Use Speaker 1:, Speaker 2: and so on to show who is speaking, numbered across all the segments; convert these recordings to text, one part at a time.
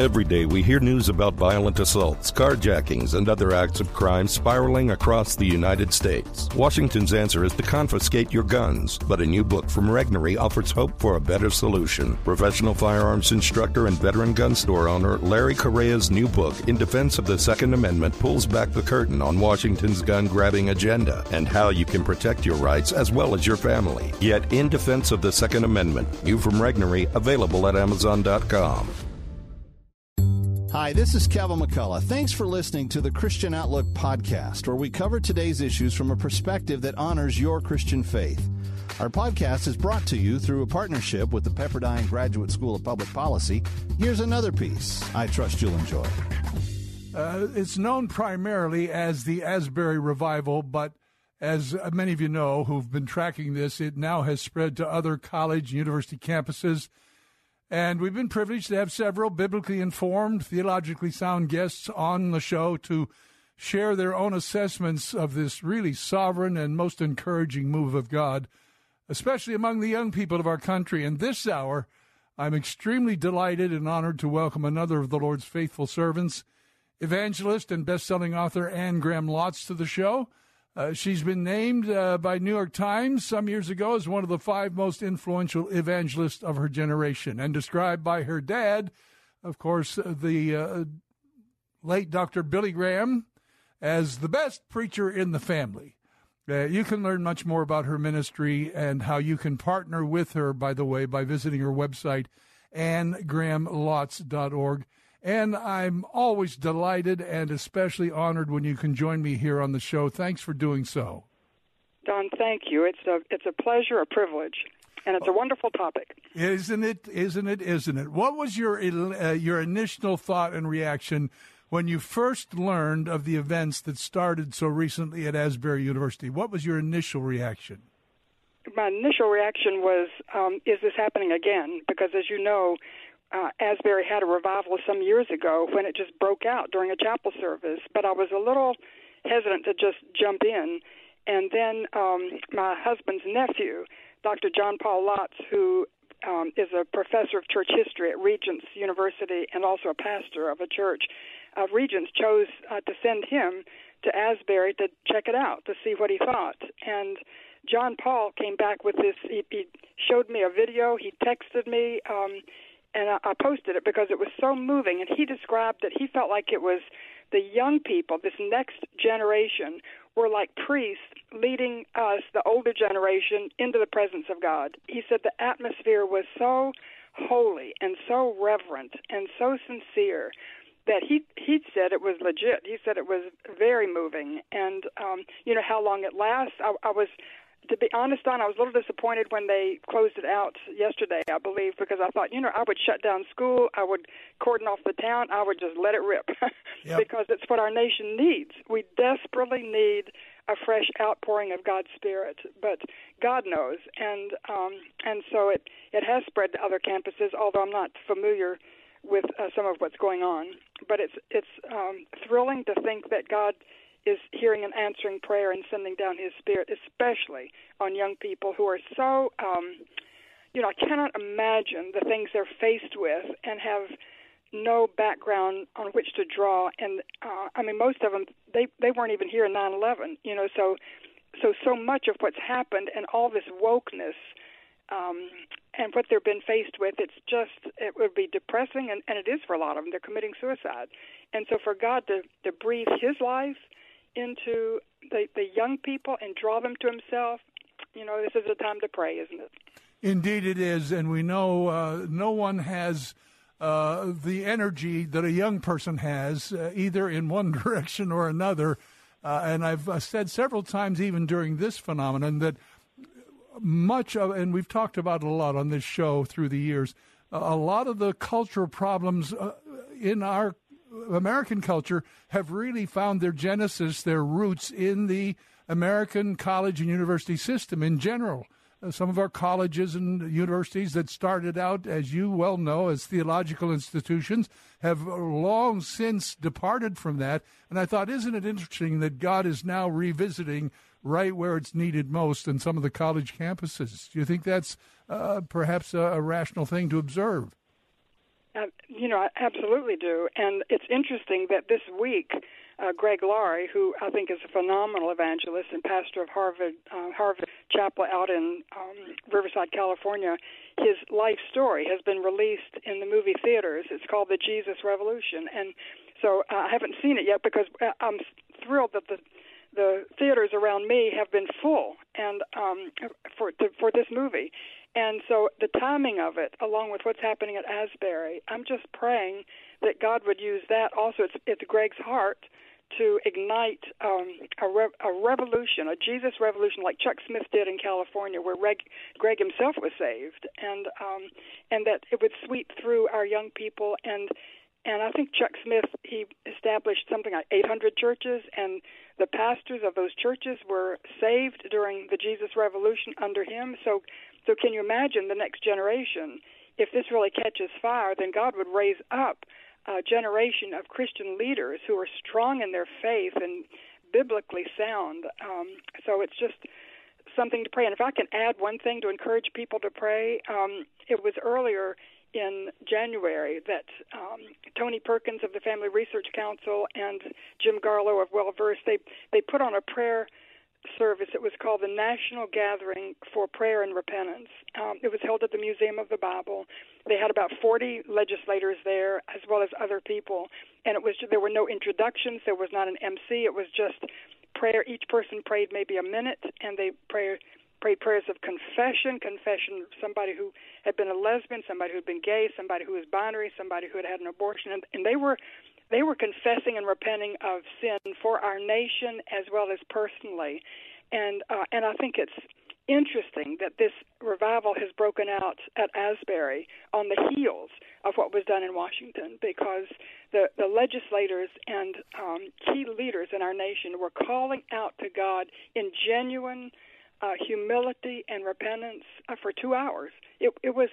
Speaker 1: Every day we hear news about violent assaults, carjackings, and other acts of crime spiraling across the United States. Washington's answer is to confiscate your guns, but a new book from Regnery offers hope for a better solution. Professional firearms instructor and veteran gun store owner Larry Correia's new book, In Defense of the Second Amendment, pulls back the curtain on Washington's gun grabbing agenda and how you can protect your rights as well as your family. Yet, In Defense of the Second Amendment, new from Regnery, available at Amazon.com.
Speaker 2: Hi, this is Kevin McCullough. Thanks for listening to the Christian Outlook podcast, where we cover today's issues from a perspective that honors your Christian faith. Our podcast is brought to you through a partnership with the Pepperdine Graduate School of Public Policy. Here's another piece I trust you'll enjoy.
Speaker 3: Uh, it's known primarily as the Asbury Revival, but as many of you know who've been tracking this, it now has spread to other college and university campuses and we've been privileged to have several biblically informed, theologically sound guests on the show to share their own assessments of this really sovereign and most encouraging move of God, especially among the young people of our country. And this hour, I'm extremely delighted and honored to welcome another of the Lord's faithful servants, evangelist and best-selling author Anne Graham Lotz, to the show. Uh, she's been named uh, by New York Times some years ago as one of the five most influential evangelists of her generation, and described by her dad, of course, uh, the uh, late Dr. Billy Graham, as the best preacher in the family. Uh, you can learn much more about her ministry and how you can partner with her, by the way, by visiting her website, annegrahamlotz.org. And I'm always delighted and especially honored when you can join me here on the show. Thanks for doing so.
Speaker 4: Don, thank you. It's a it's a pleasure, a privilege, and it's a wonderful topic.
Speaker 3: Isn't it? Isn't it? Isn't it? What was your uh, your initial thought and reaction when you first learned of the events that started so recently at Asbury University? What was your initial reaction?
Speaker 4: My initial reaction was, um, "Is this happening again?" Because, as you know, uh, Asbury had a revival some years ago when it just broke out during a chapel service, but I was a little hesitant to just jump in. And then um, my husband's nephew, Dr. John Paul Lotz, who um, is a professor of church history at Regents University and also a pastor of a church of Regents, chose uh, to send him to Asbury to check it out to see what he thought. And John Paul came back with this. He, he showed me a video. He texted me. Um, and I, I posted it because it was so moving. And he described that he felt like it was the young people, this next generation, were like priests leading us, the older generation, into the presence of God. He said the atmosphere was so holy and so reverent and so sincere that he he said it was legit. He said it was very moving, and um, you know how long it lasts. I, I was to be honest, Don, I was a little disappointed when they closed it out yesterday, I believe, because I thought, you know, I would shut down school, I would cordon off the town, I would just let it rip, yep. because it's what our nation needs. We desperately need a fresh outpouring of God's Spirit, but God knows, and um, and so it it has spread to other campuses. Although I'm not familiar with uh, some of what's going on, but it's it's um, thrilling to think that God is hearing and answering prayer and sending down His Spirit, especially on young people who are so, um, you know, I cannot imagine the things they're faced with and have no background on which to draw. And uh, I mean, most of them they they weren't even here in 9/11, you know. So so so much of what's happened and all this wokeness. Um, and what they've been faced with, it's just, it would be depressing, and, and it is for a lot of them. They're committing suicide. And so for God to, to breathe His life into the, the young people and draw them to Himself, you know, this is a time to pray, isn't it?
Speaker 3: Indeed, it is. And we know uh, no one has. Uh, the energy that a young person has, uh, either in one direction or another. Uh, and I've uh, said several times, even during this phenomenon, that much of, and we've talked about it a lot on this show through the years, a lot of the cultural problems uh, in our American culture have really found their genesis, their roots in the American college and university system in general. Uh, some of our colleges and universities that started out, as you well know, as theological institutions have long since departed from that. And I thought, isn't it interesting that God is now revisiting right where it's needed most in some of the college campuses? Do you think that's uh, perhaps a, a rational thing to observe?
Speaker 4: Uh, you know, I absolutely do. And it's interesting that this week, uh, Greg Laurie, who I think is a phenomenal evangelist and pastor of Harvest uh, Harvest Chapel out in um, Riverside, California, his life story has been released in the movie theaters. It's called The Jesus Revolution, and so uh, I haven't seen it yet because uh, I'm thrilled that the the theaters around me have been full and um for to, for this movie and so the timing of it, along with what's happening at Asbury, I'm just praying that God would use that. Also, it's it's Greg's heart to ignite um, a, re- a revolution, a Jesus revolution, like Chuck Smith did in California, where Greg, Greg himself was saved, and um, and that it would sweep through our young people and and I think Chuck Smith he established something like 800 churches, and the pastors of those churches were saved during the Jesus Revolution under him. So so, can you imagine the next generation? If this really catches fire, then God would raise up a generation of Christian leaders who are strong in their faith and biblically sound. Um, so, it's just something to pray. And if I can add one thing to encourage people to pray, um, it was earlier in January that um, Tony Perkins of the Family Research Council and Jim Garlow of Well Versed they they put on a prayer service. It was called the National Gathering for Prayer and Repentance. Um, it was held at the Museum of the Bible. They had about 40 legislators there, as well as other people, and it was there were no introductions. There was not an MC. It was just prayer. Each person prayed maybe a minute, and they prayed prayed prayers of confession, confession of somebody who had been a lesbian, somebody who had been gay, somebody who was binary, somebody who had had an abortion, and, and they were they were confessing and repenting of sin for our nation as well as personally, and uh, and I think it's interesting that this revival has broken out at Asbury on the heels of what was done in Washington because the, the legislators and um, key leaders in our nation were calling out to God in genuine uh, humility and repentance uh, for two hours. It, it was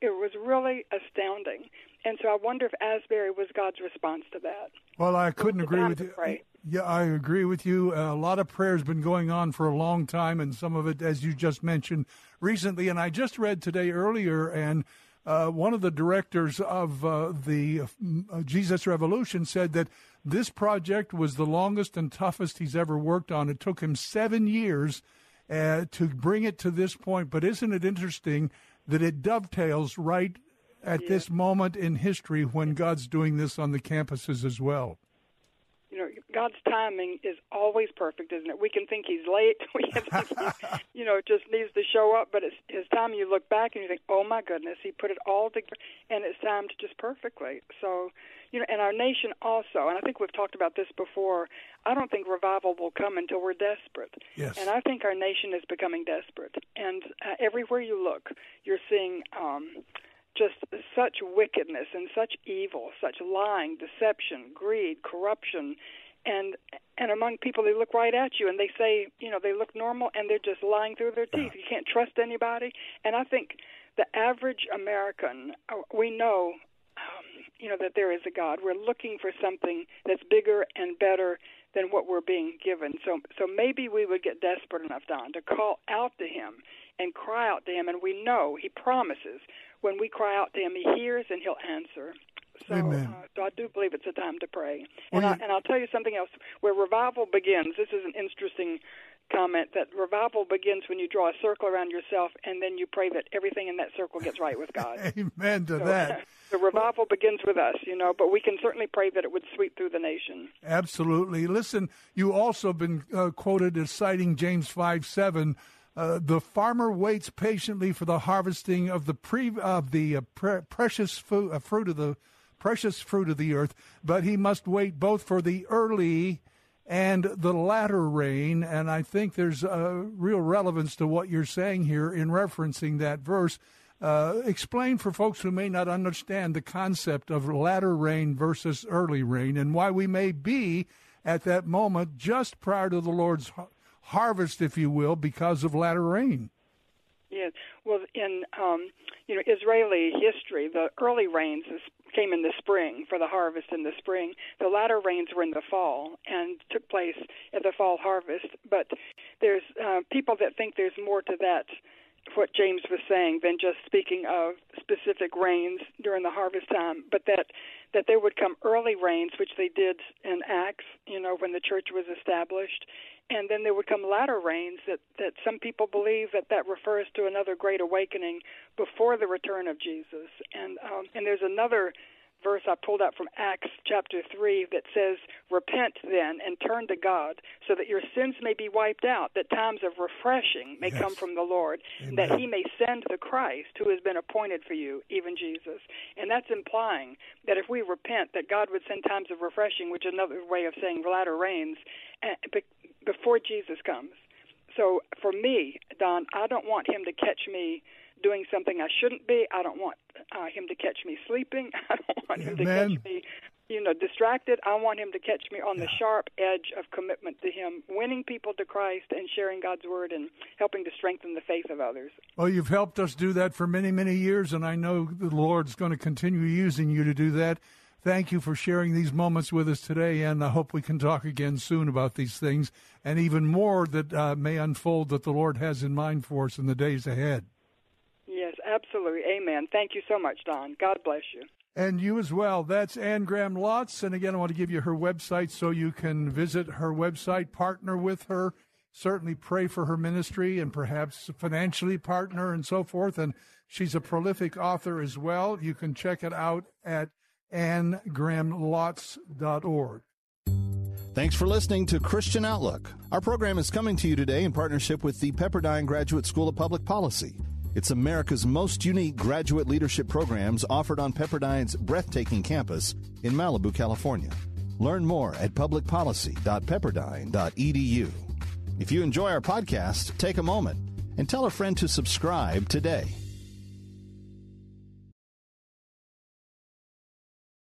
Speaker 4: it was really astounding. And so I wonder if Asbury was God's response to that.
Speaker 3: Well, I couldn't agree with you.
Speaker 4: Pray.
Speaker 3: Yeah, I agree with you. Uh, a lot of prayer has been going on for a long time, and some of it, as you just mentioned, recently. And I just read today earlier, and uh, one of the directors of uh, the uh, Jesus Revolution said that this project was the longest and toughest he's ever worked on. It took him seven years uh, to bring it to this point. But isn't it interesting that it dovetails right at yeah. this moment in history when God's doing this on the campuses as well?
Speaker 4: You know, God's timing is always perfect, isn't it? We can think He's late. We can think He, you know, just needs to show up, but it's His time. You look back and you think, "Oh my goodness, He put it all together, and it's timed just perfectly." So, you know, and our nation also, and I think we've talked about this before. I don't think revival will come until we're desperate.
Speaker 3: Yes.
Speaker 4: And I think our nation is becoming desperate, and uh, everywhere you look, you're seeing. um just such wickedness and such evil, such lying, deception, greed, corruption, and and among people they look right at you and they say, you know, they look normal and they're just lying through their teeth. You can't trust anybody. And I think the average American, uh, we know, um, you know, that there is a God. We're looking for something that's bigger and better than what we're being given. So so maybe we would get desperate enough, Don, to call out to Him and cry out to Him, and we know He promises when we cry out to Him, He hears and He'll answer. So,
Speaker 3: Amen.
Speaker 4: Uh, so I do believe it's a time to pray. And, I, and I'll tell you something else. Where revival begins, this is an interesting comment that revival begins when you draw a circle around yourself and then you pray that everything in that circle gets right with God.
Speaker 3: Amen to
Speaker 4: so,
Speaker 3: that.
Speaker 4: The revival begins with us, you know, but we can certainly pray that it would sweep through the nation.
Speaker 3: Absolutely. Listen, you also have been uh, quoted as citing James 5 7 uh, the farmer waits patiently for the harvesting of the pre of the uh, pre- precious fu- uh, fruit of the precious fruit of the earth, but he must wait both for the early and the latter rain. And I think there's a real relevance to what you're saying here in referencing that verse. Uh, explain for folks who may not understand the concept of latter rain versus early rain and why we may be at that moment just prior to the Lord's harvest, if you will, because of latter rain.
Speaker 4: Yes. Well, in um, you know Israeli history, the early rains came in the spring for the harvest in the spring. The latter rains were in the fall and took place at the fall harvest. But there's uh, people that think there's more to that what James was saying than just speaking of specific rains during the harvest time, but that that there would come early rains, which they did in Acts, you know, when the church was established, and then there would come latter rains that that some people believe that that refers to another great awakening before the return of Jesus, and um, and there's another verse I pulled out from Acts chapter 3 that says, Repent then and turn to God so that your sins may be wiped out, that times of refreshing may yes. come from the Lord, Amen. that he may send the Christ who has been appointed for you, even Jesus. And that's implying that if we repent, that God would send times of refreshing, which is another way of saying latter rains, eh, before Jesus comes. So for me, Don, I don't want him to catch me doing something I shouldn't be. I don't want uh, him to catch me sleeping. I don't want him to catch me, you know, distracted. I want him to catch me on yeah. the sharp edge of commitment to him, winning people to Christ and sharing God's word and helping to strengthen the faith of others.
Speaker 3: Well, you've helped us do that for many, many years, and I know the Lord's going to continue using you to do that. Thank you for sharing these moments with us today, and I hope we can talk again soon about these things and even more that uh, may unfold that the Lord has in mind for us in the days ahead.
Speaker 4: Yes, absolutely. Amen. Thank you so much, Don. God bless you.
Speaker 3: And you as well. That's Anne Graham Lotz. And again, I want to give you her website so you can visit her website, partner with her, certainly pray for her ministry, and perhaps financially partner and so forth. And she's a prolific author as well. You can check it out at annegrahamlotz.org.
Speaker 2: Thanks for listening to Christian Outlook. Our program is coming to you today in partnership with the Pepperdine Graduate School of Public Policy. It's America's most unique graduate leadership programs offered on Pepperdine's breathtaking campus in Malibu, California. Learn more at publicpolicy.pepperdine.edu. If you enjoy our podcast, take a moment and tell a friend to subscribe today.